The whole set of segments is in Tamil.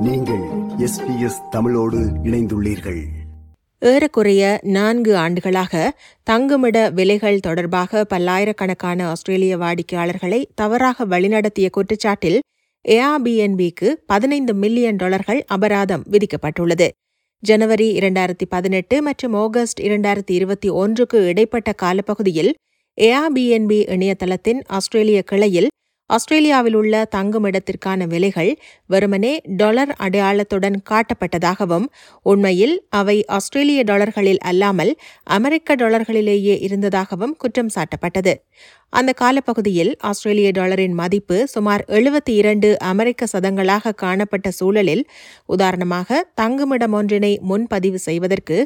நீங்கள் எஸ்பிஎஸ் தமிழோடு இணைந்துள்ளீர்கள். ஏறக்குறைய நான்கு ஆண்டுகளாக தங்குமிட விலைகள் தொடர்பாக பல்லாயிரக்கணக்கான ஆஸ்திரேலிய வாடிக்கையாளர்களை தவறாக வழிநடத்திய குற்றச்சாட்டில் ஏஆர்பிஎன்பிக்கு பதினைந்து மில்லியன் டாலர்கள் அபராதம் விதிக்கப்பட்டுள்ளது. ஜனவரி இரண்டாயிரத்தி பதினெட்டு மற்றும் ஆகஸ்ட் இரண்டாயிரத்தி இருபத்தி ஒன்றுக்கு இடைப்பட்ட காலப்பகுதியில் ஏஆர்பிஎன்பி இணையதளத்தின் ஆஸ்திரேலிய கிளையில் ஆஸ்திரேலியாவில் உள்ள தங்குமிடத்திற்கான விலைகள் வெறுமனே டாலர் அடையாளத்துடன் காட்டப்பட்டதாகவும் உண்மையில் அவை ஆஸ்திரேலிய டாலர்களில் அல்லாமல் அமெரிக்க டாலர்களிலேயே இருந்ததாகவும் குற்றம் சாட்டப்பட்டது. அந்த காலப்பகுதியில் ஆஸ்திரேலிய டாலரின் மதிப்பு சுமார் எழுபத்தி இரண்டு அமெரிக்க சதங்களாக காணப்பட்ட சூழலில் உதாரணமாக தங்குமிடம் ஒன்றினை முன்பதிவு செய்வதற்கு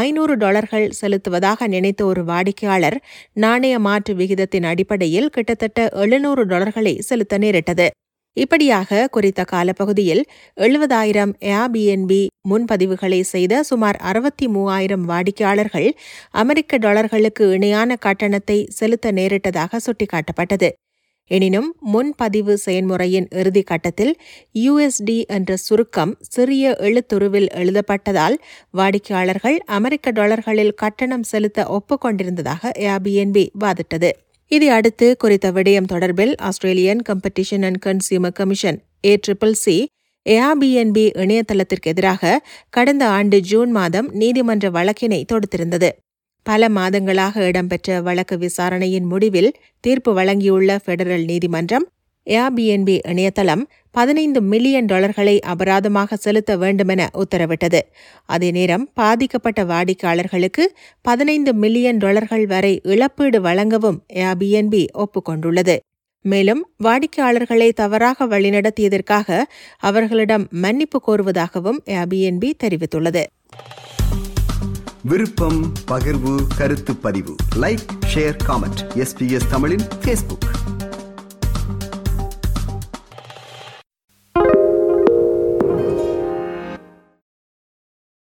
ஐநூறு டாலர்கள் செலுத்துவதாக நினைத்த ஒரு வாடிக்கையாளர் நாணய மாற்று விகிதத்தின் அடிப்படையில் கிட்டத்தட்ட எழுநூறு டாலர்களை செலுத்த நேரிட்டது. இப்படியாக குறித்த காலப்பகுதியில் எழுபதாயிரம் ஏபிஎன்பி முன்பதிவுகளை செய்த சுமார் அறுபத்தி மூவாயிரம் வாடிக்கையாளர்கள் அமெரிக்க டாலர்களுக்கு இணையான கட்டணத்தை செலுத்த நேரிட்டதாக சுட்டிக்காட்டப்பட்டது. எனினும் முன்பதிவு செயன்முறையின் இறுதி கட்டத்தில் யுஎஸ்டி என்ற சுருக்கம் சிறிய எழுத்துருவில் எழுதப்பட்டதால் வாடிக்கையாளர்கள் அமெரிக்க டாலர்களில் கட்டணம் செலுத்த ஒப்புக்கொண்டிருந்ததாக ஏபிஎன்பி வாதிட்டது. இதை அடுத்து குறித்த விடயம் தொடர்பில் Australian Competition and Consumer Commission A triple C Airbnb இணையதளத்திற்கு எதிராக கடந்த ஆண்டு ஜூன் மாதம் நீதிமன்ற வழக்கினை தொடுத்திருந்தது. பல மாதங்களாக இடம்பெற்ற வழக்கு விசாரணையின் முடிவில் தீர்ப்பு வழங்கியுள்ள பெடரல் நீதிமன்றம் ஏஆர்பிஎன்பி இணையதளம் பதினைந்து மில்லியன் டாலர்களை அபராதமாக செலுத்த வேண்டுமென உத்தரவிட்டது. அதே நேரம் பாதிக்கப்பட்ட வாடிக்கையாளர்களுக்கு பதினைந்து மில்லியன் டாலர்கள் வரை இழப்பீடு வழங்கவும் ஏஆர்பிஎன்பி ஒப்புக்கொண்டுள்ளது. மேலும் வாடிக்கையாளர்களை தவறாக வழிநடத்தியதற்காக அவர்களிடம் மன்னிப்பு கோருவதாகவும் ஏர்பிஎன்பி தெரிவித்துள்ளது. விருப்பம் பகிர்வு கருத்து பதிவு. லைக் ஷேர் காமெண்ட் எஸ்பிஎஸ் தமிழின் ஃபேஸ்புக்